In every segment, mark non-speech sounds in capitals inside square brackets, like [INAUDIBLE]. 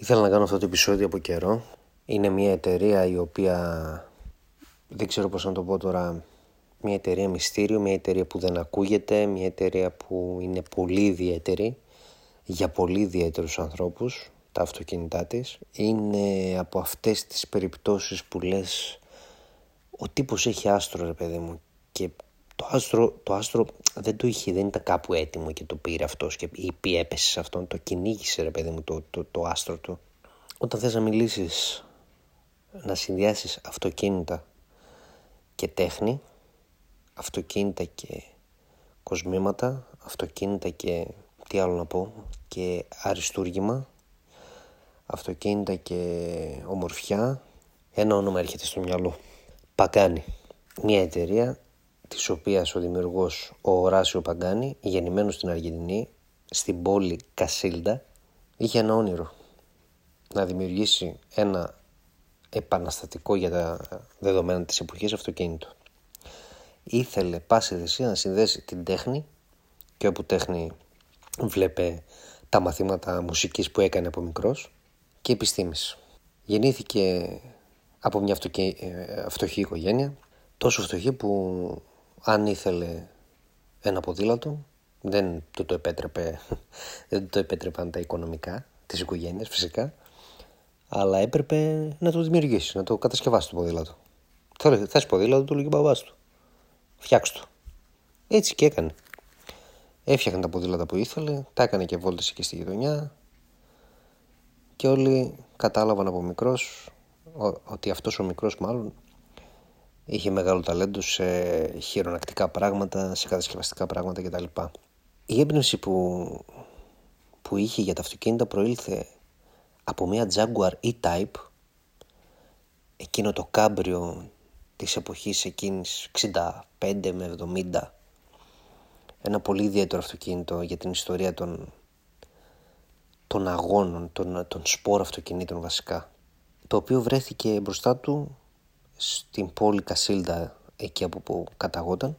Ήθελα να κάνω αυτό το επεισόδιο από καιρό. Είναι μια εταιρεία η οποία δεν ξέρω πώς να το πω τώρα μια εταιρεία μυστήριο, μια εταιρεία που δεν ακούγεται, μια εταιρεία που είναι πολύ ιδιαίτερη για πολύ ιδιαίτερους ανθρώπους, τα αυτοκίνητά της. Είναι από αυτές τις περιπτώσεις που λες ο τύπος έχει άστρο ρε παιδί μου και το άστρο, το άστρο δεν το είχε, δεν ήταν κάπου έτοιμο και το πήρε αυτός και ή έπεσε σε αυτόν, το κυνήγησε ρε παιδί μου το, το, το άστρο του. Όταν θες να μιλήσεις, να συνδυάσεις αυτοκίνητα και τέχνη, αυτοκίνητα και κοσμήματα, αυτοκίνητα και τι άλλο να πω, και αριστούργημα, αυτοκίνητα και ομορφιά, ένα όνομα έρχεται στο μυαλό. Παγκάνη. Μια εταιρεία της οποίας ο δημιουργός ο Οράσιο Παγκάνη, γεννημένος στην Αργεντινή, στην πόλη Κασίλντα, είχε ένα όνειρο να δημιουργήσει ένα επαναστατικό για τα δεδομένα της εποχής αυτοκίνητο. Ήθελε πάση θυσία να συνδέσει την τέχνη και όπου τέχνη βλέπε τα μαθήματα μουσικής που έκανε από μικρός και επιστήμης. Γεννήθηκε από μια ε, φτωχή οικογένεια, τόσο φτωχή που αν ήθελε ένα ποδήλατο δεν του το επέτρεπε, [LAUGHS] δεν το επέτρεπαν τα οικονομικά της οικογένειας φυσικά αλλά έπρεπε να το δημιουργήσει, να το κατασκευάσει το ποδήλατο. Θες ποδήλατο, του λέγει μπαμπάς του. Φτιάξ' το. Έτσι και έκανε. Έφτιαχνε τα ποδήλατα που ήθελε, τα έκανε και βόλτες εκεί στη γειτονιά και όλοι κατάλαβαν από μικρός ότι αυτός ο μικρός μάλλον είχε μεγάλο ταλέντο σε χειρονακτικά πράγματα, σε κατασκευαστικά πράγματα κτλ. Η έμπνευση που, που είχε για τα αυτοκίνητα προήλθε από μια Jaguar E-Type εκείνο το κάμπριο της εποχής εκείνης 65 με 70 ένα πολύ ιδιαίτερο αυτοκίνητο για την ιστορία των, των αγώνων, των, των σπόρ αυτοκινήτων βασικά το οποίο βρέθηκε μπροστά του στην πόλη Κασίλτα εκεί από που καταγόταν.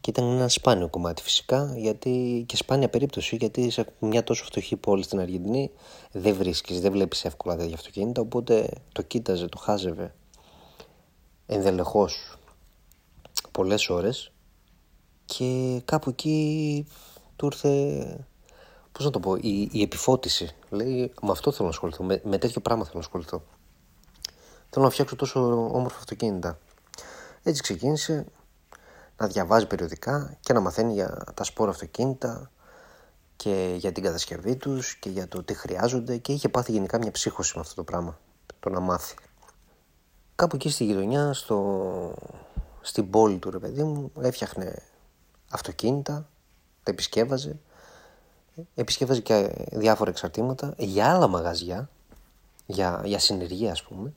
Και ήταν ένα σπάνιο κομμάτι φυσικά γιατί, και σπάνια περίπτωση γιατί σε μια τόσο φτωχή πόλη στην Αργεντινή δεν βρίσκεις, δεν βλέπεις εύκολα τέτοια αυτοκίνητα οπότε το κοίταζε, το χάζευε ενδελεχώς πολλές ώρες και κάπου εκεί του ήρθε πώς να το πω, η, η επιφώτιση. Λέει με αυτό θέλω να ασχοληθώ, με, με τέτοιο πράγμα θέλω να ασχοληθώ θέλω να φτιάξω τόσο όμορφα αυτοκίνητα. Έτσι ξεκίνησε να διαβάζει περιοδικά και να μαθαίνει για τα σπόρα αυτοκίνητα και για την κατασκευή τους και για το τι χρειάζονται και είχε πάθει γενικά μια ψύχωση με αυτό το πράγμα, το να μάθει. Κάπου εκεί στη γειτονιά, στο... στην πόλη του ρε παιδί μου, έφτιαχνε αυτοκίνητα, τα επισκεύαζε, επισκεύαζε και διάφορα εξαρτήματα για άλλα μαγαζιά, για, για συνεργεία ας πούμε,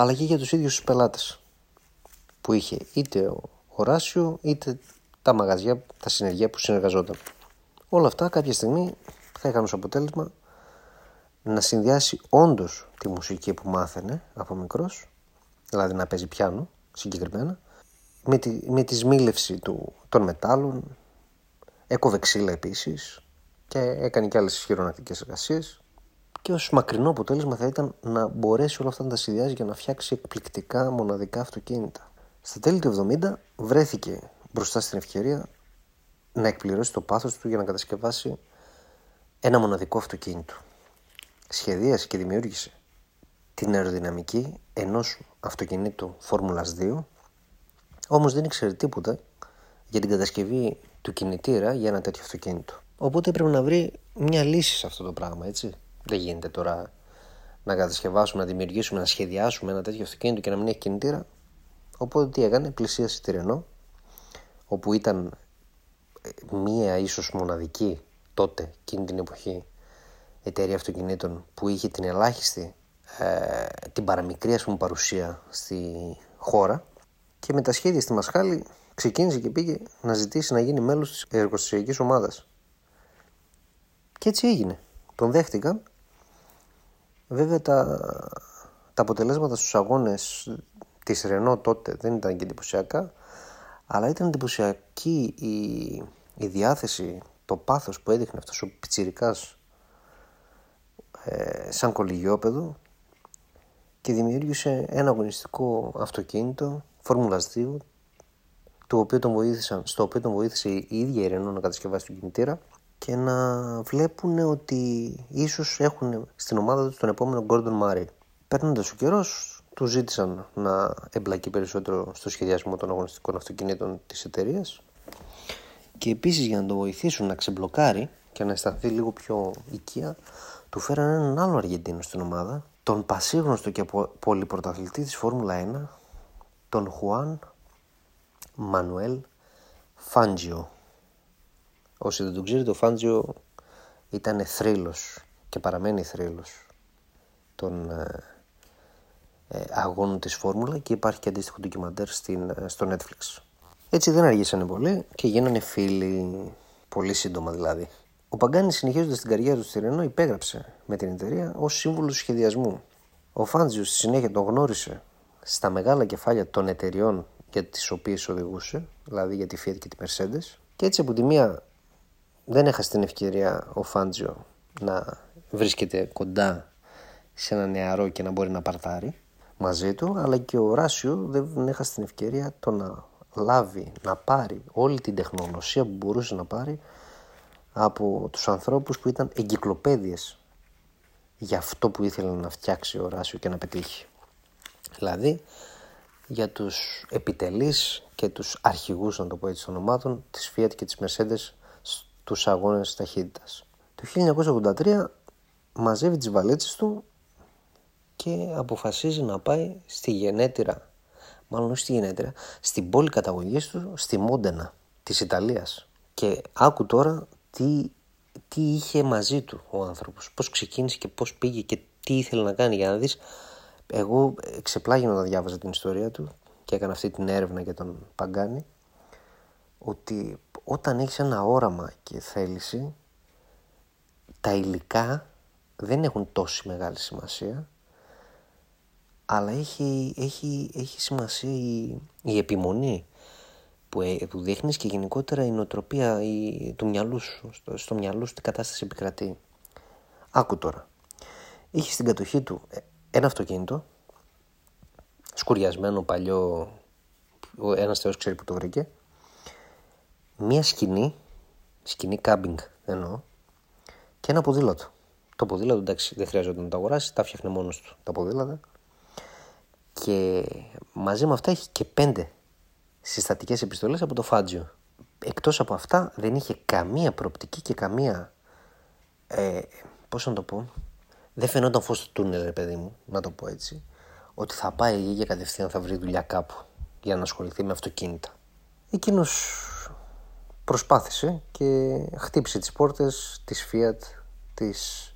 αλλά και για τους ίδιους τους πελάτες που είχε είτε ο Οράσιο είτε τα μαγαζιά, τα συνεργεία που συνεργαζόταν. Όλα αυτά κάποια στιγμή θα είχαν ως αποτέλεσμα να συνδυάσει όντως τη μουσική που μάθαινε από μικρός, δηλαδή να παίζει πιάνο συγκεκριμένα, με τη, με τη σμήλευση του, των μετάλλων, έκοβε ξύλα επίσης και έκανε και άλλες χειρονακτικές εργασίες και ως μακρινό αποτέλεσμα θα ήταν να μπορέσει όλα αυτά να τα συνδυάζει για να φτιάξει εκπληκτικά μοναδικά αυτοκίνητα. Στα τέλη του 70 βρέθηκε μπροστά στην ευκαιρία να εκπληρώσει το πάθος του για να κατασκευάσει ένα μοναδικό αυτοκίνητο. Σχεδίασε και δημιούργησε την αεροδυναμική ενός αυτοκινήτου Φόρμουλας 2 όμως δεν ήξερε τίποτα για την κατασκευή του κινητήρα για ένα τέτοιο αυτοκίνητο. Οπότε έπρεπε να βρει μια λύση σε αυτό το πράγμα, έτσι. Δεν γίνεται τώρα να κατασκευάσουμε, να δημιουργήσουμε, να σχεδιάσουμε ένα τέτοιο αυτοκίνητο και να μην έχει κινητήρα. Οπότε τι έκανε, πλησίασε τη Ρενό, όπου ήταν ε, μία ίσως μοναδική τότε, εκείνη την εποχή, εταιρεία αυτοκινήτων που είχε την ελάχιστη, ε, την παραμικρή ας πούμε παρουσία στη χώρα και με τα σχέδια στη Μασχάλη ξεκίνησε και πήγε να ζητήσει να γίνει μέλος της εργοστασιακής ομάδας. Και έτσι έγινε. Τον δέχτηκαν. Βέβαια τα, τα αποτελέσματα στους αγώνες της Ρενό τότε δεν ήταν και εντυπωσιακά, αλλά ήταν εντυπωσιακή η, η διάθεση, το πάθος που έδειχνε αυτός ο πιτσιρικάς ε, σαν κολυγιόπεδο και δημιούργησε ένα αγωνιστικό αυτοκίνητο Φόρμουλας 2 το οποίο τον βοήθησαν, στο οποίο τον βοήθησε η ίδια η Ρενό να κατασκευάσει τον κινητήρα και να βλέπουν ότι ίσως έχουν στην ομάδα τους τον επόμενο Gordon Murray. Παίρνοντα ο καιρός, του ζήτησαν να εμπλακεί περισσότερο στο σχεδιασμό των αγωνιστικών αυτοκινήτων της εταιρείας και επίσης για να τον βοηθήσουν να ξεμπλοκάρει και να αισθανθεί λίγο πιο οικία του φέραν έναν άλλο Αργεντίνο στην ομάδα τον πασίγνωστο και πολυπρωταθλητή της Φόρμουλα 1 τον Χουάν Μανουέλ Φάντζιο όσοι δεν τον ξέρετε ο Φάντζιο ήταν θρύλος και παραμένει θρύλος των ε, ε, αγώνων της Φόρμουλα και υπάρχει και αντίστοιχο ντοκιμαντέρ στην, ε, στο Netflix. Έτσι δεν αργήσανε πολύ και γίνανε φίλοι πολύ σύντομα δηλαδή. Ο Παγκάνης συνεχίζοντας την καριέρα του στη Ρενό υπέγραψε με την εταιρεία ως σύμβουλος σχεδιασμού. Ο Φάντζιο στη συνέχεια τον γνώρισε στα μεγάλα κεφάλια των εταιριών για τις οποίες οδηγούσε, δηλαδή για τη Fiat και τη Mercedes. Και έτσι από τη μία δεν έχασε την ευκαιρία ο Φάντζιο να βρίσκεται κοντά σε ένα νεαρό και να μπορεί να παρτάρει μαζί του, αλλά και ο Ράσιο δεν έχασε την ευκαιρία το να λάβει, να πάρει όλη την τεχνογνωσία που μπορούσε να πάρει από τους ανθρώπους που ήταν εγκυκλοπαίδειες για αυτό που ήθελε να φτιάξει ο Ράσιο και να πετύχει. Δηλαδή για τους επιτελείς και τους αρχηγούς, να το πω έτσι, των ομάδων της Fiat και της Mercedes στους αγώνες ταχύτητας. Το 1983 μαζεύει τις βαλίτσες του και αποφασίζει να πάει στη γενέτειρα, μάλλον όχι στη γενέτειρα, στην πόλη καταγωγής του, στη Μόντενα της Ιταλίας. Και άκου τώρα τι, τι είχε μαζί του ο άνθρωπος, πώς ξεκίνησε και πώς πήγε και τι ήθελε να κάνει για να δεις. Εγώ ξεπλάγινα όταν διάβαζα την ιστορία του και έκανα αυτή την έρευνα για τον Παγκάνη ότι όταν έχεις ένα όραμα και θέληση τα υλικά δεν έχουν τόση μεγάλη σημασία αλλά έχει, έχει, έχει σημασία η, η επιμονή που, ε, που δείχνεις και γενικότερα η νοοτροπία η, του μυαλού σου, στο, στο μυαλό σου τι κατάσταση επικρατεί. Άκου τώρα. Είχες στην κατοχή του ε, ένα αυτοκίνητο, σκουριασμένο παλιό, ένας θεός ξέρει που το βρήκε, μία σκηνή, σκηνή κάμπινγκ εννοώ, και ένα ποδήλατο. Το ποδήλατο εντάξει δεν χρειάζεται να το αγοράσει, τα φτιάχνει μόνος του τα ποδήλατα. Και μαζί με αυτά έχει και πέντε συστατικές επιστολές από το Φάτζιο. Εκτός από αυτά δεν είχε καμία προοπτική και καμία, ε, πώς να το πω, δεν φαινόταν φως του τούνελ ρε παιδί μου, να το πω έτσι, ότι θα πάει η για κατευθείαν θα βρει δουλειά κάπου για να ασχοληθεί με αυτοκίνητα. Εκείνος προσπάθησε και χτύπησε τις πόρτες της Fiat, της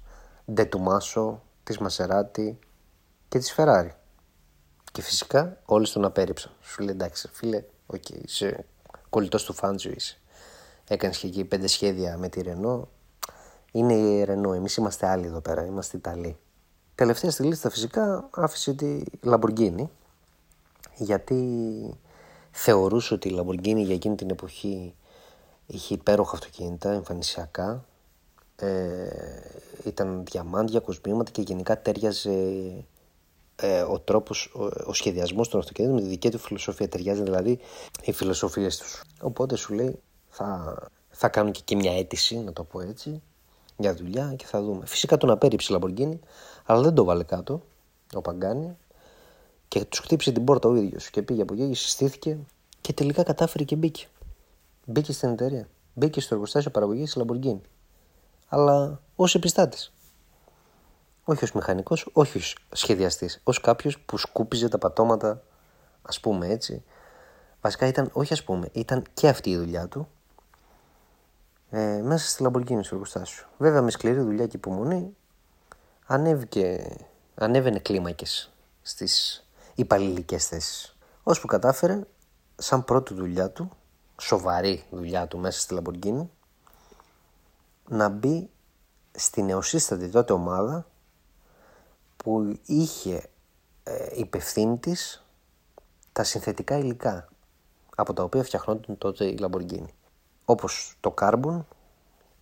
De Tomaso, της Maserati και της Ferrari. Και φυσικά όλοι τον απέρριψαν. Σου λέει εντάξει φίλε, OK, okay, είσαι κολλητός του Φάντζιο είσαι. Έκανες και εκεί πέντε σχέδια με τη Renault. Είναι η Ρενό, εμείς είμαστε άλλοι εδώ πέρα, είμαστε Ιταλοί. Τελευταία στη λίστα φυσικά άφησε τη Λαμποργκίνη γιατί θεωρούσε ότι η Λαμποργκίνη για εκείνη την εποχή είχε υπέροχα αυτοκίνητα, εμφανισιακά, ε, ήταν διαμάντια, κοσμήματα και γενικά τέριαζε ε, ο τρόπος, ο, ο σχεδιασμός των αυτοκινήτων με τη δική του φιλοσοφία ταιριάζει δηλαδή οι φιλοσοφίες τους. Οπότε σου λέει θα, θα κάνω και εκεί μια αίτηση, να το πω έτσι, για δουλειά και θα δούμε. Φυσικά τον απέρριψε η Λαμπορκίνη, αλλά δεν το βάλε κάτω ο Παγκάνη και τους χτύπησε την πόρτα ο ίδιος και πήγε από εκεί, συστήθηκε και τελικά κατάφερε και μπήκε. Μπήκε στην εταιρεία. Μπήκε στο εργοστάσιο παραγωγής της Λαμπορκίνη. Αλλά ως επιστάτης. Όχι ως μηχανικός, όχι ως σχεδιαστής. Ω κάποιος που σκούπιζε τα πατώματα, ας πούμε έτσι. Βασικά ήταν, όχι ας πούμε, ήταν και αυτή η δουλειά του ε, μέσα στη Λαμπορκίνη στο εργοστάσιο. Βέβαια με σκληρή δουλειά και υπομονή ανέβηκε, ανέβαινε κλίμακες στις υπαλληλικές θέσεις. Ώσπου κατάφερε, σαν πρώτη δουλειά του, σοβαρή δουλειά του μέσα στη Λαμπορκίνη, να μπει στη νεοσύστατη τότε ομάδα που είχε ε, υπευθύνη της τα συνθετικά υλικά από τα οποία φτιαχνόταν τότε η Lamborghini όπως το carbon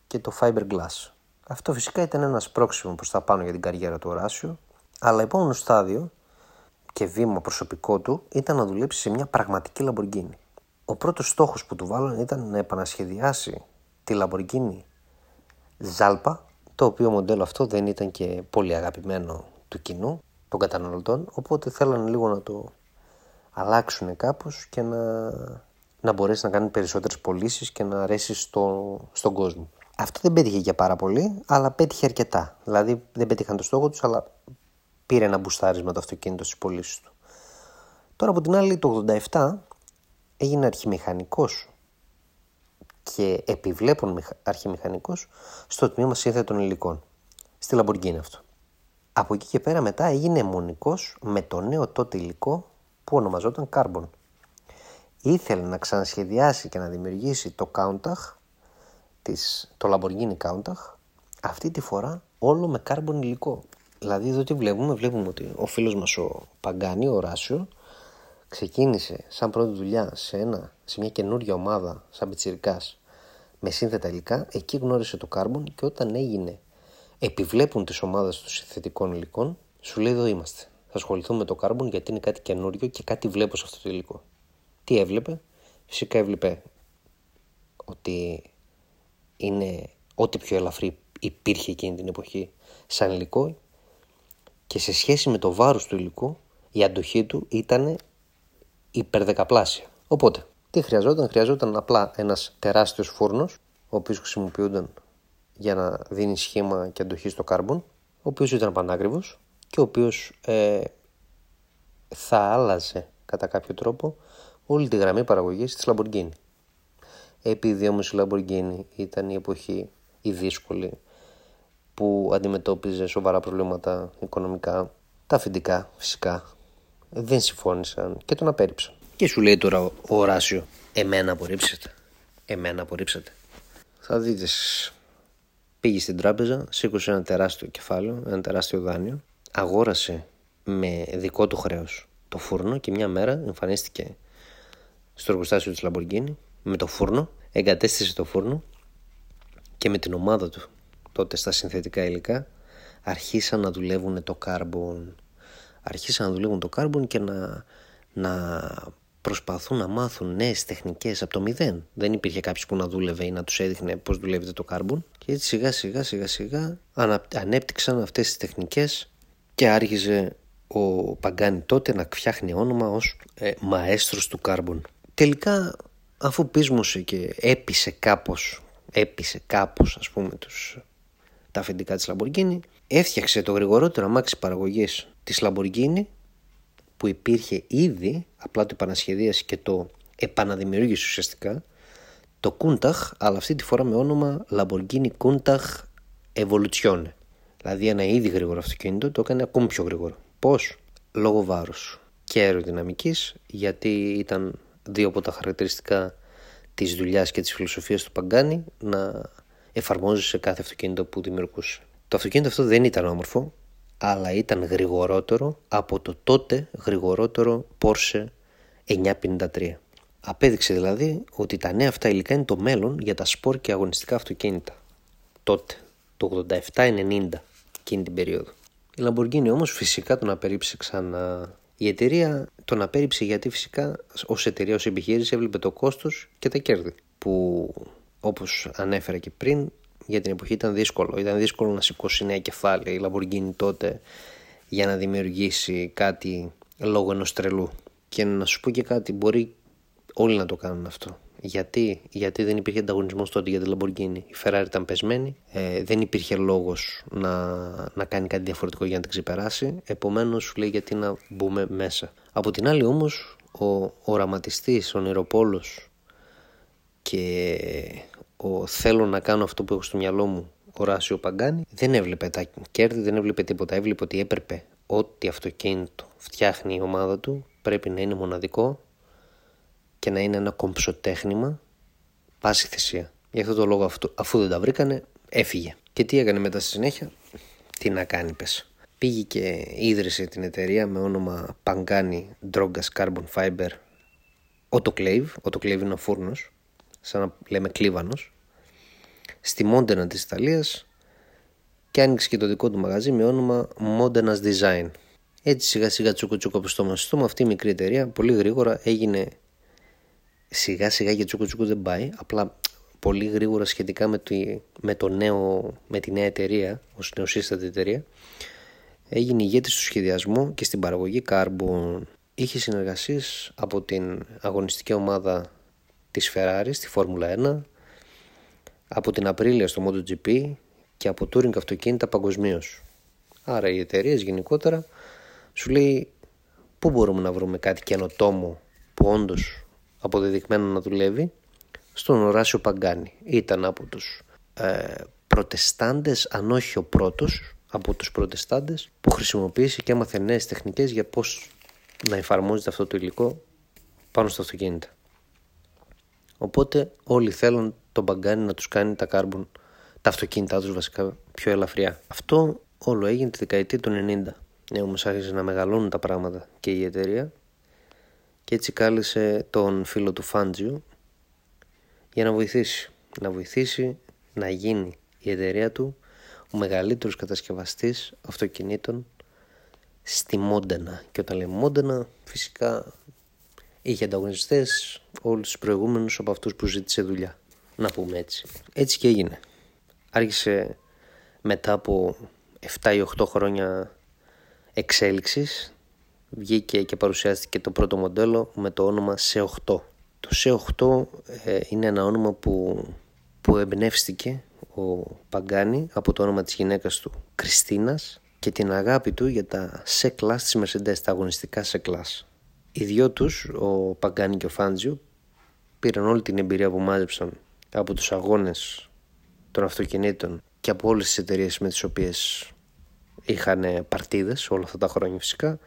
και το fiberglass Αυτό φυσικά ήταν ένας πρόξιμο προς τα πάνω για την καριέρα του Οράσιο, αλλά επόμενο στάδιο και βήμα προσωπικό του ήταν να δουλέψει σε μια πραγματική Lamborghini. Ο πρώτος στόχος που του βάλαν ήταν να επανασχεδιάσει τη Lamborghini Zalpa, το οποίο μοντέλο αυτό δεν ήταν και πολύ αγαπημένο του κοινού, των καταναλωτών, οπότε θέλανε λίγο να το αλλάξουν κάπως και να, να μπορέσει να κάνει περισσότερες πωλήσεις και να αρέσει στο, στον κόσμο. Αυτό δεν πέτυχε για πάρα πολύ, αλλά πέτυχε αρκετά. Δηλαδή δεν πέτυχαν το στόχο τους, αλλά πήρε ένα μπουστάρισμα το αυτοκίνητο στις πωλήσεις του. Τώρα από την άλλη το 87 έγινε αρχιμηχανικός και επιβλέπων αρχιμηχανικός στο τμήμα σύνθετων υλικών. Στη Λαμπορκίνη αυτό. Από εκεί και πέρα μετά έγινε αιμονικός με το νέο τότε υλικό που ονομαζόταν Carbon. Ήθελε να ξανασχεδιάσει και να δημιουργήσει το Countach, της, το Lamborghini Countach, αυτή τη φορά όλο με Carbon υλικό. Δηλαδή εδώ τι βλέπουμε, βλέπουμε ότι ο φίλος μας ο Παγκάνη, ο Ράσιο, ξεκίνησε σαν πρώτη δουλειά σε, ένα, σε μια καινούργια ομάδα σαν πιτσιρικάς με σύνθετα υλικά, εκεί γνώρισε το Carbon και όταν έγινε επιβλέπουν τις ομάδες των συνθετικών υλικών, σου λέει εδώ είμαστε. Θα ασχοληθούμε με το Carbon γιατί είναι κάτι καινούριο και κάτι βλέπω σε αυτό το υλικό. Τι έβλεπε, φυσικά έβλεπε ότι είναι ό,τι πιο ελαφρύ υπήρχε εκείνη την εποχή σαν υλικό και σε σχέση με το βάρος του υλικού η αντοχή του ήταν υπερδεκαπλάσια. Οπότε, τι χρειαζόταν, χρειαζόταν απλά ένας τεράστιος φούρνος, ο οποίος χρησιμοποιούνταν για να δίνει σχήμα και αντοχή στο κάρμπον, ο οποίος ήταν πανάκριβος και ο οποίος ε, θα άλλαζε κατά κάποιο τρόπο όλη τη γραμμή παραγωγής της Lamborghini. Επειδή όμως η Lamborghini ήταν η εποχή η δύσκολη που αντιμετώπιζε σοβαρά προβλήματα οικονομικά, τα αφεντικά φυσικά δεν συμφώνησαν και τον απέρριψαν. Και σου λέει τώρα ο Οράσιο, εμένα απορρίψετε, εμένα απορρίψετε. Θα δείτε, πήγε στην τράπεζα, σήκωσε ένα τεράστιο κεφάλαιο, ένα τεράστιο δάνειο, αγόρασε με δικό του χρέος το φούρνο και μια μέρα εμφανίστηκε στο εργοστάσιο της Λαμποργκίνη με το φούρνο, εγκατέστησε το φούρνο και με την ομάδα του τότε στα συνθετικά υλικά αρχίσαν να δουλεύουν το carbon αρχίσαν να δουλεύουν το carbon και να, να προσπαθούν να μάθουν νέες τεχνικές από το μηδέν. Δεν υπήρχε κάποιος που να δούλευε ή να τους έδειχνε πώς δουλεύει το carbon. Και έτσι σιγά σιγά σιγά σιγά ανέπτυξαν αυτές τις τεχνικές και άρχιζε ο Παγκάνη τότε να φτιάχνει όνομα ως ε, μαέστρος του carbon. Τελικά αφού πείσμωσε και έπεισε κάπως, έπεισε κάπως ας πούμε τους, τα αφεντικά της Lamborghini, έφτιαξε το γρηγορότερο αμάξι παραγωγής της Lamborghini που υπήρχε ήδη, απλά το επανασχεδίασε και το επαναδημιούργησε ουσιαστικά, το Countach, αλλά αυτή τη φορά με όνομα Lamborghini Countach Evoluzione. Δηλαδή ένα ήδη γρήγορο αυτοκίνητο το έκανε ακόμη πιο γρήγορο. Πώς; Λόγω βάρους και αεροδυναμικής, γιατί ήταν δύο από τα χαρακτηριστικά της δουλειάς και της φιλοσοφίας του Παγκάνη να εφαρμόζει σε κάθε αυτοκίνητο που δημιουργούσε. Το αυτοκίνητο αυτό δεν ήταν όμορφο, αλλά ήταν γρηγορότερο από το τότε γρηγορότερο Porsche 953. Απέδειξε δηλαδή ότι τα νέα αυτά υλικά είναι το μέλλον για τα σπορ και αγωνιστικά αυτοκίνητα. Τότε, το 87-90, εκείνη την περίοδο. Η Lamborghini όμως φυσικά τον απερίψε ξανά. Η εταιρεία τον απέριψε γιατί φυσικά ως εταιρεία, ως επιχείρηση έβλεπε το κόστος και τα κέρδη που όπως ανέφερα και πριν για την εποχή ήταν δύσκολο. Ήταν δύσκολο να σηκώσει νέα κεφάλαια η Lamborghini τότε για να δημιουργήσει κάτι λόγω ενός τρελού. Και να σου πω και κάτι, μπορεί όλοι να το κάνουν αυτό. Γιατί, γιατί δεν υπήρχε ανταγωνισμός τότε για τη Lamborghini. Η Ferrari ήταν πεσμένη, ε, δεν υπήρχε λόγος να, να κάνει κάτι διαφορετικό για να την ξεπεράσει. Επομένως, σου λέει γιατί να μπούμε μέσα. Από την άλλη, όμως, ο οραματιστής, ο νεροπόλος και ο θέλω να κάνω αυτό που έχω στο μυαλό μου, ο Ράσιο Παγκάνη, δεν έβλεπε τα κέρδη, δεν έβλεπε τίποτα. Έβλεπε ότι έπρεπε ό,τι αυτοκίνητο φτιάχνει η ομάδα του πρέπει να είναι μοναδικό και να είναι ένα κομψοτέχνημα πάση θυσία. Γι' αυτό το λόγο αυτού, αφού δεν τα βρήκανε έφυγε. Και τι έκανε μετά στη συνέχεια, τι να κάνει πες. Πήγε και ίδρυσε την εταιρεία με όνομα Pangani Drogas Carbon Fiber Autoclave. Autoclave είναι ο φούρνος, σαν να λέμε κλίβανος. Στη Μόντενα της Ιταλίας και άνοιξε και το δικό του μαγαζί με όνομα Modenas Design. Έτσι σιγά σιγά τσούκο τσούκο από στο μαστό αυτή η μικρή εταιρεία πολύ γρήγορα έγινε σιγά σιγά και τσούκο τσούκο δεν πάει απλά πολύ γρήγορα σχετικά με, το, με, το νέο, με τη νέα εταιρεία ως νεοσύστατη εταιρεία έγινε ηγέτης του σχεδιασμού και στην παραγωγή Carbon είχε συνεργασίες από την αγωνιστική ομάδα της Ferrari στη Φόρμουλα 1 από την Απρίλια στο MotoGP και από touring αυτοκίνητα παγκοσμίως. Άρα οι εταιρείες γενικότερα σου λέει πού μπορούμε να βρούμε κάτι καινοτόμο που όντως αποδεδειγμένο να δουλεύει; Στον Οράσιο Παγκάνη. Ήταν από τους ε, προτεστάντες, αν όχι ο πρώτος από τους προτεστάντες που χρησιμοποίησε και έμαθε νέες τεχνικές για πώς να εφαρμόζεται αυτό το υλικό πάνω στα αυτοκίνητα. Οπότε όλοι θέλουν τον Παγκάνη να τους κάνει τα carbon, τα αυτοκίνητά τους βασικά πιο ελαφριά. Αυτό όλο έγινε τη δεκαετία του 90. Ναι, όμως άρχισε να μεγαλώνουν τα πράγματα και η εταιρεία και έτσι κάλεσε τον φίλο του Φάντζιου για να βοηθήσει. Να βοηθήσει να γίνει η εταιρεία του ο μεγαλύτερος κατασκευαστής αυτοκινήτων στη Μόντενα. Και όταν λέμε Μόντενα φυσικά είχε ανταγωνιστές όλους τους προηγούμενους από αυτούς που ζήτησε δουλειά. Να πούμε έτσι. Έτσι και έγινε. Άρχισε μετά από 7 ή 8 χρόνια εξέλιξης βγήκε και παρουσιάστηκε το πρώτο μοντέλο με το όνομα C8. Το C8 ε, είναι ένα όνομα που, που εμπνεύστηκε ο Παγκάνη από το όνομα της γυναίκας του Κριστίνας και την αγάπη του για τα C-Class της Mercedes, τα αγωνιστικά C-Class. Οι δυο τους, ο Παγκάνη και ο Φάντζιου, πήραν όλη την εμπειρία που μάζεψαν από τους αγώνες των αυτοκινήτων και από όλες τις εταιρείες με τις οποίες είχαν παρτίδες όλα αυτά τα χρόνια φυσικά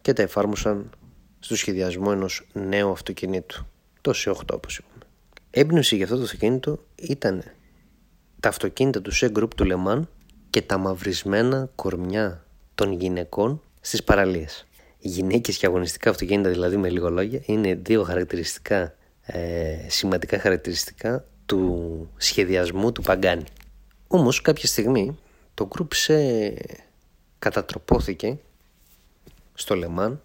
και τα εφάρμοσαν στο σχεδιασμό ενός νέου αυτοκινήτου, το C8 όπως είπαμε. Έμπνευση για αυτό το αυτοκίνητο ήταν τα αυτοκίνητα του C Group του Λεμάν και τα μαυρισμένα κορμιά των γυναικών στις παραλίες. Οι γυναίκες και αγωνιστικά αυτοκίνητα δηλαδή με λίγο λόγια είναι δύο χαρακτηριστικά, ε, σημαντικά χαρακτηριστικά του σχεδιασμού του Παγκάνη. Όμως κάποια στιγμή το Group C κατατροπώθηκε στο Λεμάν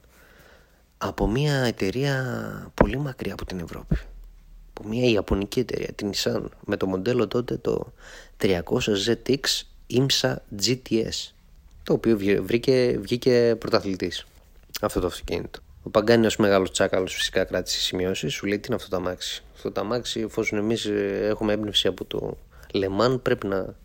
από μια εταιρεία πολύ μακριά από την Ευρώπη. Από μια Ιαπωνική εταιρεία, την Nissan, με το μοντέλο τότε το 300ZX IMSA GTS, το οποίο βρήκε, βγήκε πρωταθλητής αυτό το αυτοκίνητο. Ο Παγκάνη ως μεγάλος τσάκαλος φυσικά κράτησε σημειώσεις, σου λέει τι είναι αυτό το αμάξι; Αυτό το αμάξι, εφόσον εμείς ε, έχουμε έμπνευση από το Λεμάν, πρέπει να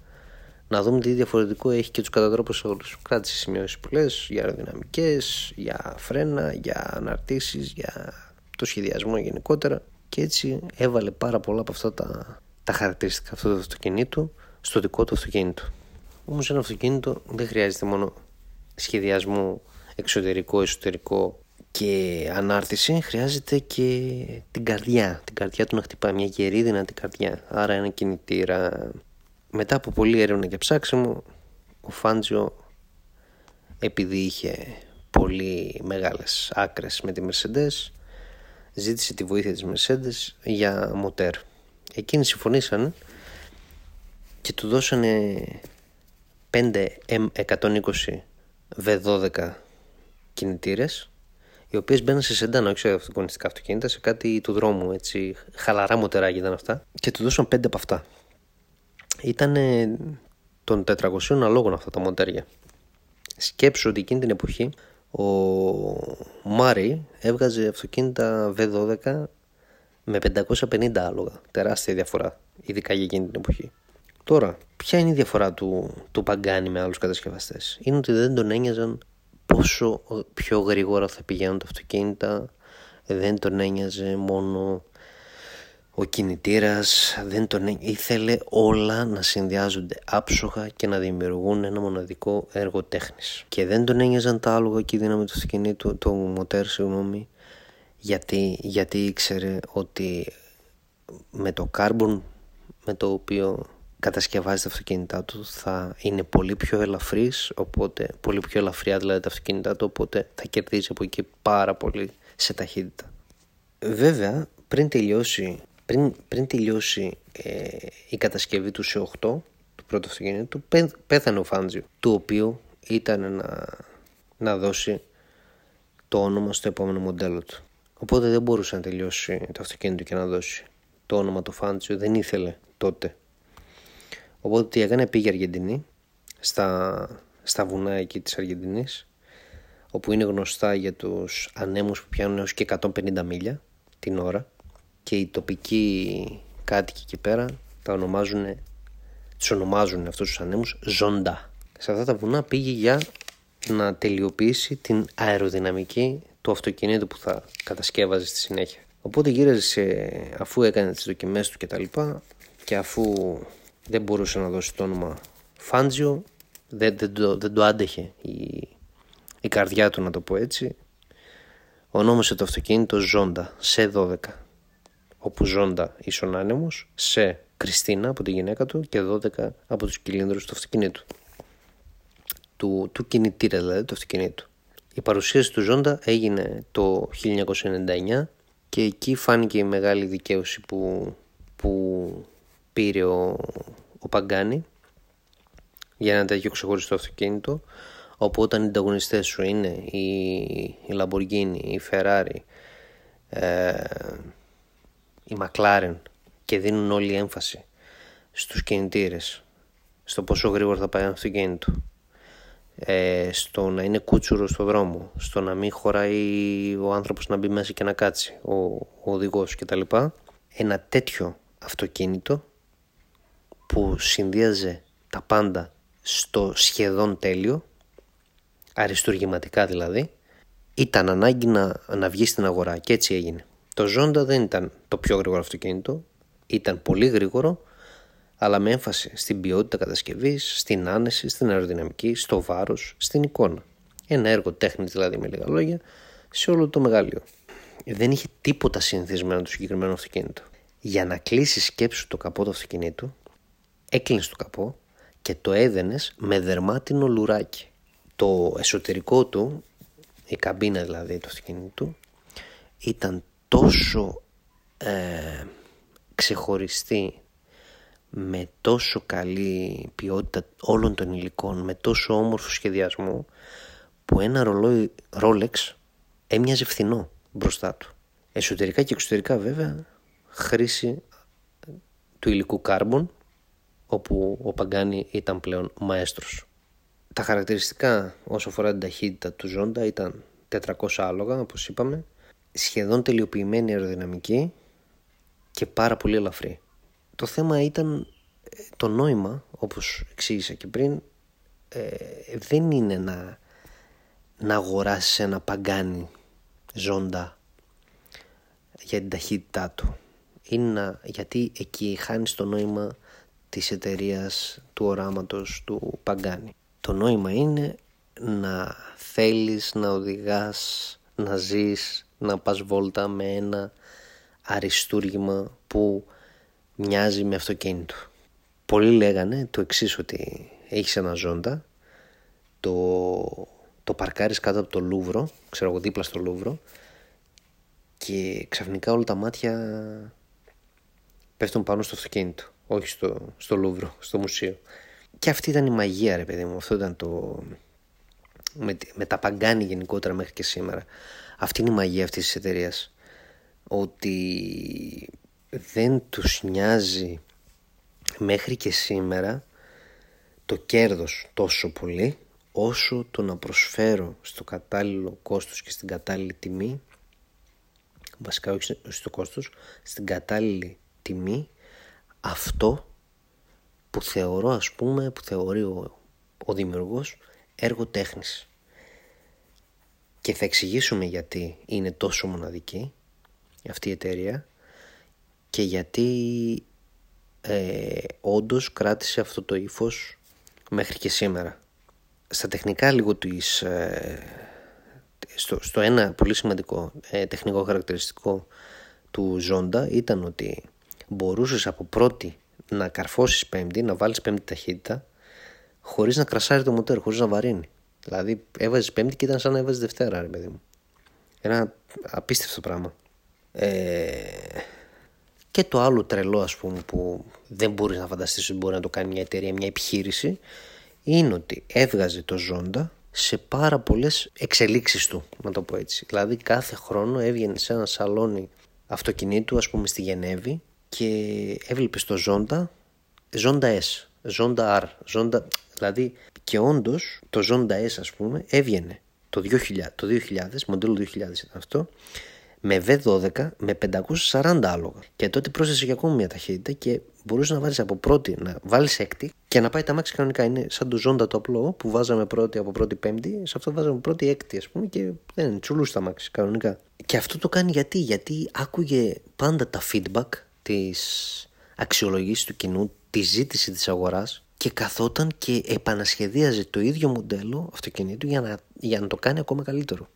να δούμε τι διαφορετικό έχει και τους κατατρόπους όλους. Κράτησε σημειώσεις πολλέ για αεροδυναμικές, για φρένα, για αναρτήσεις, για το σχεδιασμό γενικότερα. Και έτσι έβαλε πάρα πολλά από αυτά τα, τα χαρακτηριστικά αυτού του αυτοκινήτου στο δικό του αυτοκίνητο. Όμως ένα αυτοκίνητο δεν χρειάζεται μόνο σχεδιασμό εξωτερικό, εσωτερικό και ανάρτηση χρειάζεται και την καρδιά, την καρδιά του να χτυπάει μια γερή δυνατή καρδιά. Άρα ένα κινητήρα, μετά από πολλή έρευνα και ψάξιμο, ο Φάντζιο επειδή είχε πολύ μεγάλες άκρες με τη Mercedes ζήτησε τη βοήθεια της Mercedes για μοτέρ. Εκείνοι συμφωνήσαν και του δώσανε 5 M120 V12 κινητήρες οι οποίες μπαίναν σε σεντάνα, όχι σε αυτοκονιστικά αυτοκίνητα, σε κάτι του δρόμου, έτσι, χαλαρά μοτεράκια ήταν αυτά και του δώσαν 5 από αυτά ήταν των 400 αλόγων αυτά τα μοντέρια. Σκέψου ότι εκείνη την εποχή ο Μάρι έβγαζε αυτοκίνητα V12 με 550 άλογα. Τεράστια διαφορά, ειδικά για εκείνη την εποχή. Τώρα, ποια είναι η διαφορά του, του Παγκάνη με άλλους κατασκευαστές; Είναι ότι δεν τον ένοιαζαν πόσο πιο γρήγορα θα πηγαίνουν τα αυτοκίνητα, δεν τον ένοιαζε μόνο ο κινητήρας δεν τον ήθελε όλα να συνδυάζονται άψογα και να δημιουργούν ένα μοναδικό έργο τέχνης. Και δεν τον ένοιαζαν τα άλογα και η δύναμη του αυτοκινήτου, το μοτέρ συγγνώμη, γιατί, γιατί ήξερε ότι με το carbon με το οποίο κατασκευάζει τα αυτοκίνητά του θα είναι πολύ πιο ελαφρύς, οπότε πολύ πιο ελαφριά δηλαδή τα αυτοκίνητά του, οπότε θα κερδίζει από εκεί πάρα πολύ σε ταχύτητα. Βέβαια, πριν τελειώσει πριν, πριν τελειώσει ε, η κατασκευή του C8 του πρώτου αυτοκίνητου πέθανε ο Φάντζιο του οποίου ήταν να, να δώσει το όνομα στο επόμενο μοντέλο του. Οπότε δεν μπορούσε να τελειώσει το αυτοκίνητο και να δώσει το όνομα του Φάντζιο, δεν ήθελε τότε. Οπότε τι έκανε, πήγε Αργεντινή στα, στα βουνά εκεί της Αργεντινής όπου είναι γνωστά για τους ανέμους που πιάνουν έως και 150 μίλια την ώρα και οι τοπικοί κάτοικοι εκεί πέρα τα ονομάζουν, τους ονομάζουν αυτούς τους ανέμους ζώντα. Σε αυτά τα βουνά πήγε για να τελειοποιήσει την αεροδυναμική του αυτοκινήτου που θα κατασκεύαζε στη συνέχεια. Οπότε γύρεσε αφού έκανε τις δοκιμές του και τα λοιπά και αφού δεν μπορούσε να δώσει το όνομα Φάντζιο. Δεν, δεν, το, δεν το άντεχε η, η καρδιά του να το πω έτσι. Ονόμασε το αυτοκίνητο Ζώντα σε 12 όπου Ζώντα ίσον άνεμος σε Κριστίνα από τη γυναίκα του και 12 από τους κυλίνδρους του αυτοκινήτου. Του, του κινητήρα δηλαδή του αυτοκινήτου. Η παρουσίαση του Ζώντα έγινε το 1999 και εκεί φάνηκε η μεγάλη δικαίωση που, που πήρε ο, ο Παγκάνη για ένα τέτοιο ξεχωριστό αυτοκίνητο όπου όταν οι ανταγωνιστές σου είναι η, η Lamborghini, η Ferrari, ε, η McLaren και δίνουν όλη έμφαση στους κινητήρες, στο πόσο γρήγορα θα πάει ένα αυτοκίνητο, ε, στο να είναι κούτσουρος στο δρόμο, στο να μην χωράει ο άνθρωπος να μπει μέσα και να κάτσει, ο, ο οδηγός κτλ. Ένα τέτοιο αυτοκίνητο που συνδύαζε τα πάντα στο σχεδόν τέλειο, αριστουργηματικά δηλαδή, ήταν ανάγκη να, να βγει στην αγορά και έτσι έγινε. Το Zonda δεν ήταν το πιο γρήγορο αυτοκίνητο, ήταν πολύ γρήγορο, αλλά με έμφαση στην ποιότητα κατασκευής, στην άνεση, στην αεροδυναμική, στο βάρος, στην εικόνα. Ένα έργο τέχνης δηλαδή με λίγα λόγια, σε όλο το μεγάλειο. Δεν είχε τίποτα συνηθισμένο το συγκεκριμένο αυτοκίνητο. Για να κλείσει σκέψου το καπό του αυτοκινήτου, έκλεινες το καπό και το έδαινες με δερμάτινο λουράκι. Το εσωτερικό του, η καμπίνα δηλαδή του αυτοκίνητου, ήταν τόσο ε, ξεχωριστή με τόσο καλή ποιότητα όλων των υλικών, με τόσο όμορφο σχεδιασμό που ένα ρολόι Rolex έμοιαζε φθηνό μπροστά του. Εσωτερικά και εξωτερικά βέβαια χρήση του υλικού carbon όπου ο Παγκάνη ήταν πλέον μαέστρος. Τα χαρακτηριστικά όσο αφορά την ταχύτητα του Ζώντα ήταν 400 άλογα όπως είπαμε, σχεδόν τελειοποιημένη αεροδυναμική και πάρα πολύ ελαφρύ. Το θέμα ήταν ε, το νόημα όπως εξήγησα και πριν ε, δεν είναι να, να αγοράσεις ένα Παγκάνη Ζώντα για την ταχύτητά του είναι γιατί εκεί χάνεις το νόημα της εταιρείας του οράματος του Παγκάνη. Το νόημα είναι να θέλεις να οδηγάς, να ζεις, να πας βόλτα με ένα αριστούργημα που μοιάζει με αυτοκίνητο. Πολλοί λέγανε το εξής ότι έχεις ένα ζώντα, το, το παρκάρεις κάτω από το Λούβρο, ξέρω εγώ δίπλα στο Λούβρο και ξαφνικά όλα τα μάτια πέφτουν πάνω στο αυτοκίνητο όχι στο, στο Λούβρο, στο μουσείο. Και αυτή ήταν η μαγεία ρε παιδί μου, αυτό ήταν το... Με, με τα Pagani γενικότερα μέχρι και σήμερα. Αυτή είναι η μαγεία αυτής της εταιρείας. Ότι δεν τους νοιάζει μέχρι και σήμερα το κέρδος τόσο πολύ όσο το να προσφέρω στο κατάλληλο κόστος και στην κατάλληλη τιμή βασικά όχι στο κόστος στην κατάλληλη τιμή αυτό που θεωρώ ας πούμε, που θεωρεί ο, ο δημιουργός έργο τέχνης. Και θα εξηγήσουμε γιατί είναι τόσο μοναδική αυτή η εταιρεία και γιατί ε, όντως κράτησε αυτό το ύφος μέχρι και σήμερα. Στα τεχνικά λίγο της, ε, στο, στο ένα πολύ σημαντικό ε, τεχνικό χαρακτηριστικό του Ζώντα ήταν ότι μπορούσες από πρώτη να καρφώσεις πέμπτη, να βάλεις πέμπτη ταχύτητα χωρίς να κρασάρει το μοτέρ, χωρίς να βαρύνει. Δηλαδή έβαζες πέμπτη και ήταν σαν να έβαζες Δευτέρα ρε παιδί μου. Ένα απίστευτο πράγμα. Ε, Και το άλλο τρελό ας πούμε που δεν μπορείς να φανταστείς ότι μπορεί να το κάνει μια εταιρεία, μια επιχείρηση είναι ότι έβγαζε το ζώντα σε πάρα πολλές εξελίξεις του, να το πω έτσι. Δηλαδή κάθε χρόνο έβγαινε σε ένα σαλόνι αυτοκινήτου, ας πούμε στη Γενέβη και έβλεπες το ζώντα, ζώντα S, ζώντα R, ζώντα... Δηλαδή και όντως το ζώντα S ας πούμε έβγαινε το 2000, το 2000 μοντέλο 2000 ήταν αυτό με V12 με 540 άλογα. Και τότε πρόσθεσε και ακόμη μια ταχύτητα και μπορούσες να βάλεις από πρώτη, να βάλεις έκτη και να πάει τα μάξι κανονικά. Είναι σαν το ζώντα το απλό που βάζαμε πρώτη από πρώτη πέμπτη, σε αυτό βάζαμε πρώτη έκτη, ας πούμε, και δεν είναι τσουλού τα μάξι κανονικά. Και αυτό το κάνει γιατί, γιατί άκουγε πάντα τα feedback τη αξιολογήση του κοινού, τη ζήτηση της αγοράς και καθόταν και επανασχεδίαζε το ίδιο μοντέλο αυτοκινήτου για να, για να το κάνει ακόμα καλύτερο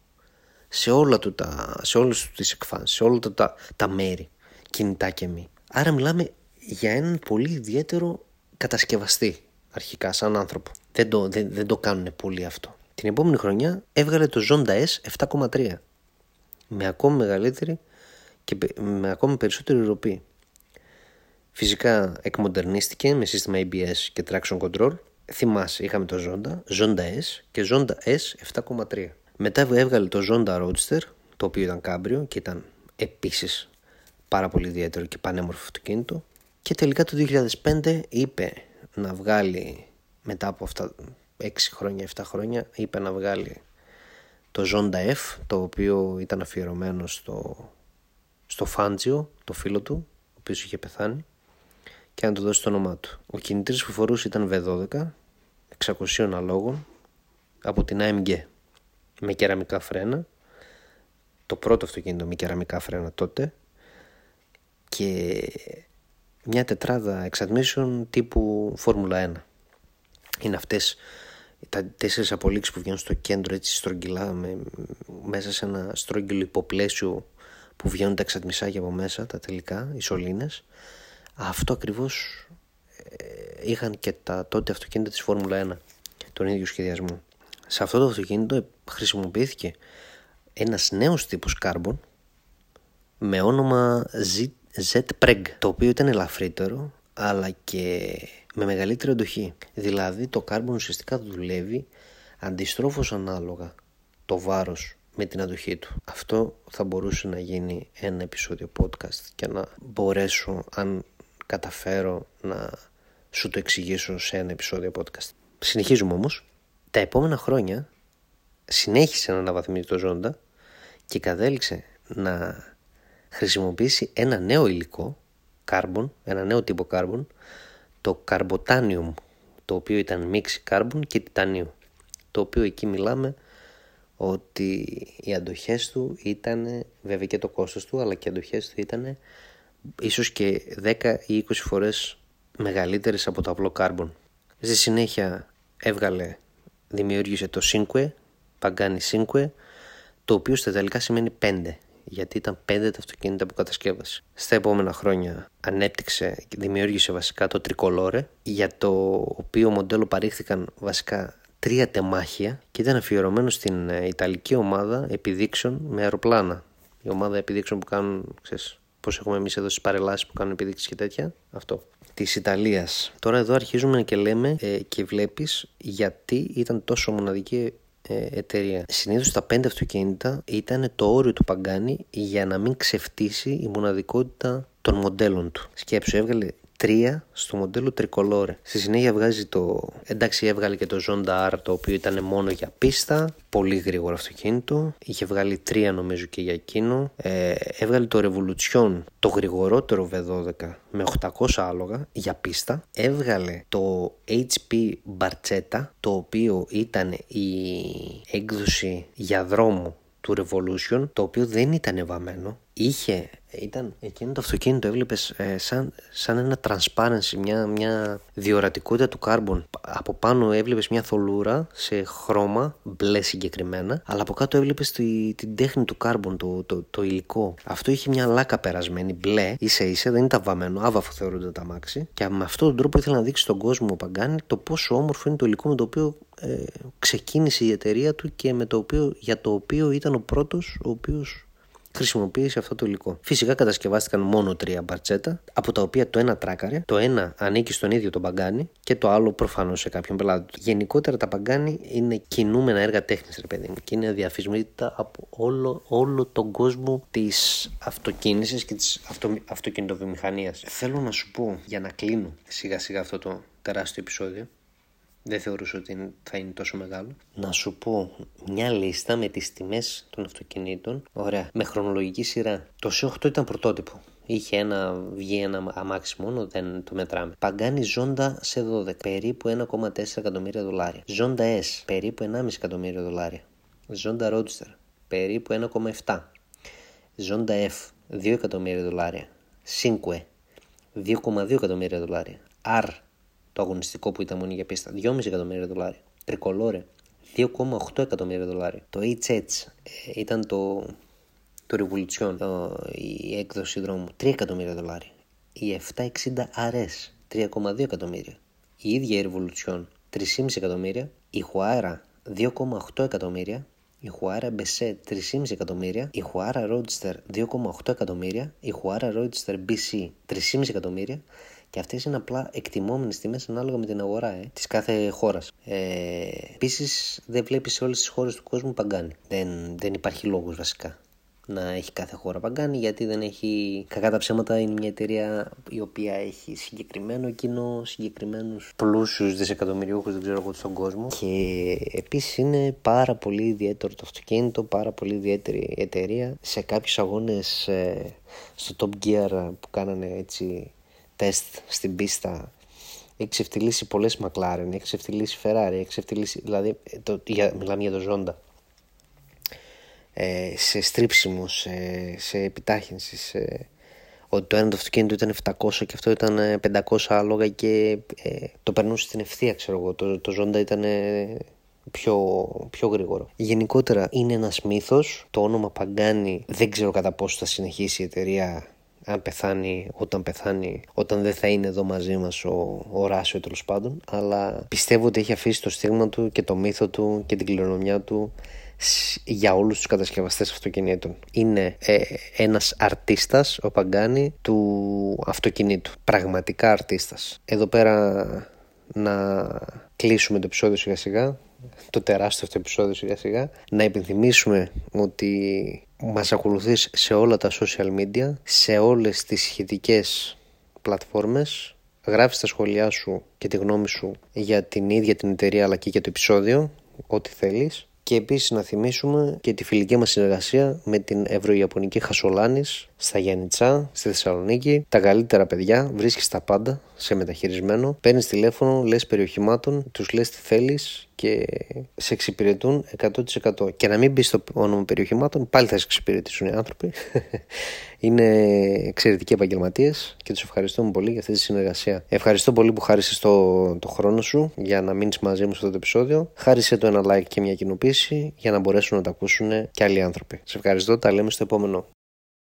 σε, όλα του τα, σε όλες τους τις εκφάνσεις, σε όλα του τα, τα μέρη, κινητά και μη. Άρα μιλάμε για έναν πολύ ιδιαίτερο κατασκευαστή αρχικά σαν άνθρωπο. Δεν το, δεν, δεν το κάνουν πολύ αυτό. Την επόμενη χρονιά έβγαλε το Zonda S 7,3 με ακόμη μεγαλύτερη και με ακόμη περισσότερη ροπή. Φυσικά εκμοντερνίστηκε με σύστημα ABS και traction control. Θυμάσαι, είχαμε το Zonda, Zonda S και Zonda S 7,3. Μετά έβγαλε το Zonda Roadster, το οποίο ήταν κάμπριο και ήταν επίσης πάρα πολύ ιδιαίτερο και πανέμορφο αυτοκίνητο. Και τελικά το 2005 είπε να βγάλει, μετά από αυτά 6 χρόνια, 7 χρόνια, είπε να βγάλει το Zonda F, το οποίο ήταν αφιερωμένο στο, στο Φάντζιο, το φίλο του, ο οποίος είχε πεθάνει, και να του δώσει το όνομά του. Ο κινητήρης που φορούσε ήταν V12, 600 αλόγων, από την AMG με κεραμικά φρένα. Το πρώτο αυτοκίνητο με κεραμικά φρένα τότε. Και μια τετράδα εξατμίσεων τύπου Φόρμουλα 1. Είναι αυτές τα τέσσερις απολύξεις που βγαίνουν στο κέντρο έτσι στρογγυλά με, μέσα σε ένα στρογγυλό υποπλαίσιο που βγαίνουν τα εξατμισάκια από μέσα, τα τελικά, οι σωλήνες. Αυτό ακριβώς ε, είχαν και τα τότε αυτοκίνητα της Φόρμουλα 1, τον ίδιο σχεδιασμό. Σε αυτό το αυτοκίνητο χρησιμοποιήθηκε ένας νέος τύπος carbon με όνομα Z-Preg, το οποίο ήταν ελαφρύτερο αλλά και με μεγαλύτερη εντοχή. Δηλαδή το carbon ουσιαστικά δουλεύει αντιστρόφως ανάλογα το βάρος με την αντοχή του. Αυτό θα μπορούσε να γίνει ένα επεισόδιο podcast και να μπορέσω αν καταφέρω να σου το εξηγήσω σε ένα επεισόδιο podcast. Συνεχίζουμε όμως. Τα επόμενα χρόνια συνέχισε να αναβαθμίζει το ζώντα και κατέληξε να χρησιμοποιήσει ένα νέο υλικό, carbon, ένα νέο τύπο carbon, το carbotanium, το οποίο ήταν μίξη carbon και τιτανίου, το οποίο εκεί μιλάμε ότι οι αντοχές του ήταν, βέβαια και το κόστος του, αλλά και οι αντοχές του ήταν ίσως και 10 ή 20 φορές μεγαλύτερες από το απλό carbon. Στη συνέχεια έβγαλε, δημιούργησε το Cinque, Pagani Cinque, το οποίο στα τελικά σημαίνει 5, γιατί ήταν 5 τα αυτοκίνητα που κατασκεύασε. Στα επόμενα χρόνια ανέπτυξε και δημιούργησε βασικά το Tricolore, για το οποίο μοντέλο παρήχθηκαν βασικά τρία τεμάχια και ήταν αφιερωμένο στην ε, Ιταλική ομάδα επιδείξεων με αεροπλάνα. Η ομάδα επιδείξεων που κάνουν, ξέρεις, πώς έχουμε εμείς εδώ στις παρελάσεις που κάνουν επιδείξεις και τέτοια. Αυτό. Της Ιταλίας. Τώρα εδώ αρχίζουμε και λέμε ε, και βλέπεις γιατί ήταν τόσο μοναδική ε, εταιρεία. Συνήθως τα πέντε αυτοκίνητα ήταν το όριο του Παγκάνη για να μην ξεφτύσει η μοναδικότητα των μοντέλων του. Σκέψου, έβγαλε τρία στο μοντέλο Tricolore. Στη συνέχεια βγάζει το. Εντάξει, έβγαλε και το Zonda R το οποίο ήταν μόνο για πίστα. Πολύ γρήγορο αυτοκίνητο. Είχε βγάλει τρία νομίζω και για εκείνο. Ε, έβγαλε το Revolution, το γρηγορότερο V12 με 800 άλογα για πίστα. Έβγαλε το HP Barchetta το οποίο ήταν η έκδοση για δρόμο του Revolution το οποίο δεν ήταν βαμμένο είχε, ήταν εκείνο το αυτοκίνητο έβλεπες ε, σαν, σαν ένα transparency, μια, μια διορατικότητα του carbon. Από πάνω έβλεπες μια θολούρα σε χρώμα, μπλε συγκεκριμένα, αλλά από κάτω έβλεπες τη, την τέχνη του carbon, το, το, το, υλικό. Αυτό είχε μια λάκα περασμένη, μπλε, ίσα ίσα, δεν ήταν βαμμένο, άβαφο θεωρούνται τα μάξι. Και με αυτόν τον τρόπο ήθελα να δείξει στον κόσμο ο Παγκάνη το πόσο όμορφο είναι το υλικό με το οποίο ε, ξεκίνησε η εταιρεία του και με το οποίο, για το οποίο ήταν ο πρώτος ο οποίος χρησιμοποίησε αυτό το υλικό. Φυσικά κατασκευάστηκαν μόνο τρία μπαρτσέτα, από τα οποία το ένα τράκαρε, το ένα ανήκει στον ίδιο τον Παγκάνη και το άλλο προφανώς σε κάποιον πελάτη του. Γενικότερα τα Παγκάνη είναι κινούμενα έργα τέχνης, ρε παιδί μου, και είναι διαφημίτα από όλο, όλο τον κόσμο της αυτοκίνησης και της αυτο, αυτοκινητοβιομηχανίας. Θέλω να σου πω για να κλείνω σιγά σιγά αυτό το τεράστιο επεισόδιο δεν θεωρούσα ότι θα είναι τόσο μεγάλο. Να σου πω μια λίστα με τις τιμές των αυτοκινήτων. Ωραία. Με χρονολογική σειρά. Το C8 ήταν πρωτότυπο. Είχε ένα, βγει ένα αμάξι μόνο, δεν το μετράμε. Παγκάνι Ζώντα σε 12, περίπου 1,4 εκατομμύρια δολάρια. Ζώντα S, περίπου 1,5 εκατομμύρια δολάρια. Ζώντα Roadster, περίπου 1,7. Ζώντα F, 2 εκατομμύρια δολάρια. Cinque, 2,2 εκατομμύρια δολάρια. R, το αγωνιστικό που ήταν μόνο για πίστα, 2,5 εκατομμύρια δολάρια. Τρικολόρε, 2,8 εκατομμύρια δολάρια. Το HH ε, ήταν το, το Revolution, το, η έκδοση δρόμου, 3 εκατομμύρια δολάρια. Η 760 RS, 3,2 εκατομμύρια. Η ίδια η Revolution, 3,5 εκατομμύρια. Η Huara, 2,8 εκατομμύρια. Η Huara BC 3,5 εκατομμύρια, η Huara Roadster 2,8 εκατομμύρια, η Huara Roadster BC 3,5 εκατομμύρια και αυτές είναι απλά εκτιμόμενες τιμές ανάλογα με την αγορά ε, της κάθε χώρας. Ε, Επίσης, δεν βλέπεις σε όλες τις χώρες του κόσμου παγκάνι. Δεν, δεν υπάρχει λόγος βασικά να έχει κάθε χώρα παγκάνι γιατί δεν έχει κακά τα ψέματα είναι μια εταιρεία η οποία έχει συγκεκριμένο κοινό, συγκεκριμένους πλούσιους δισεκατομμυριούχους δεν ξέρω εγώ στον κόσμο και επίσης είναι πάρα πολύ ιδιαίτερο το αυτοκίνητο, πάρα πολύ ιδιαίτερη εταιρεία σε κάποιους αγώνες ε, στο Top Gear που κάνανε έτσι τεστ στην πίστα. Έχει ξεφτυλίσει πολλές McLaren, έχει ξεφτυλίσει Ferrari, έχει ξεφτυλίσει, δηλαδή το, για, μιλάμε για το Zonda. Ε, σε στρίψιμο, σε, σε επιτάχυνση, σε, ότι το ένα το αυτοκίνητο ήταν 700 και αυτό ήταν 500 ε, άλογα και ε, το περνούσε στην ευθεία ξέρω εγώ, το, το Zonda ήταν πιο, πιο γρήγορο. Γενικότερα είναι ένας μύθος, το όνομα Παγκάνι δεν ξέρω κατά πόσο θα συνεχίσει η εταιρεία αν πεθάνει, όταν πεθάνει, όταν δεν θα είναι εδώ μαζί μας ο, ο Ράσιο τέλος πάντων, αλλά πιστεύω ότι έχει αφήσει το στίγμα του και το μύθο του και την κληρονομιά του για όλους τους κατασκευαστές αυτοκινήτων. Είναι ε, ένας αρτίστας, ο Παγκάνη, του αυτοκινήτου. Πραγματικά αρτίστας. Εδώ πέρα να κλείσουμε το επεισόδιο σιγά σιγά το τεράστιο αυτό επεισόδιο σιγά σιγά να υπενθυμίσουμε ότι μας ακολουθείς σε όλα τα social media σε όλες τις σχετικές πλατφόρμες γράφεις τα σχόλιά σου και τη γνώμη σου για την ίδια την εταιρεία αλλά και για το επεισόδιο ό,τι θέλεις και επίσης να θυμίσουμε και τη φιλική μας συνεργασία με την Ευρωιαπωνική Χασολάνης στα Γιάννητσά, στη Θεσσαλονίκη. Τα καλύτερα παιδιά, βρίσκεις τα πάντα σε μεταχειρισμένο. Παίρνεις τηλέφωνο, λες περιοχημάτων, τους λες τι θέλεις και σε εξυπηρετούν 100%. Και να μην μπεις στο όνομα περιοχημάτων, πάλι θα σε εξυπηρετήσουν οι άνθρωποι. [LAUGHS] Είναι εξαιρετικοί επαγγελματίες και τους ευχαριστούμε πολύ για αυτή τη συνεργασία. Ευχαριστώ πολύ που χάρισες το, το χρόνο σου για να μείνεις μαζί μου σε αυτό το επεισόδιο. Χάρισε το ένα like και μια κοινοποίηση για να μπορέσουν να τα ακούσουν και άλλοι άνθρωποι. Σε ευχαριστώ, τα λέμε στο επόμενο.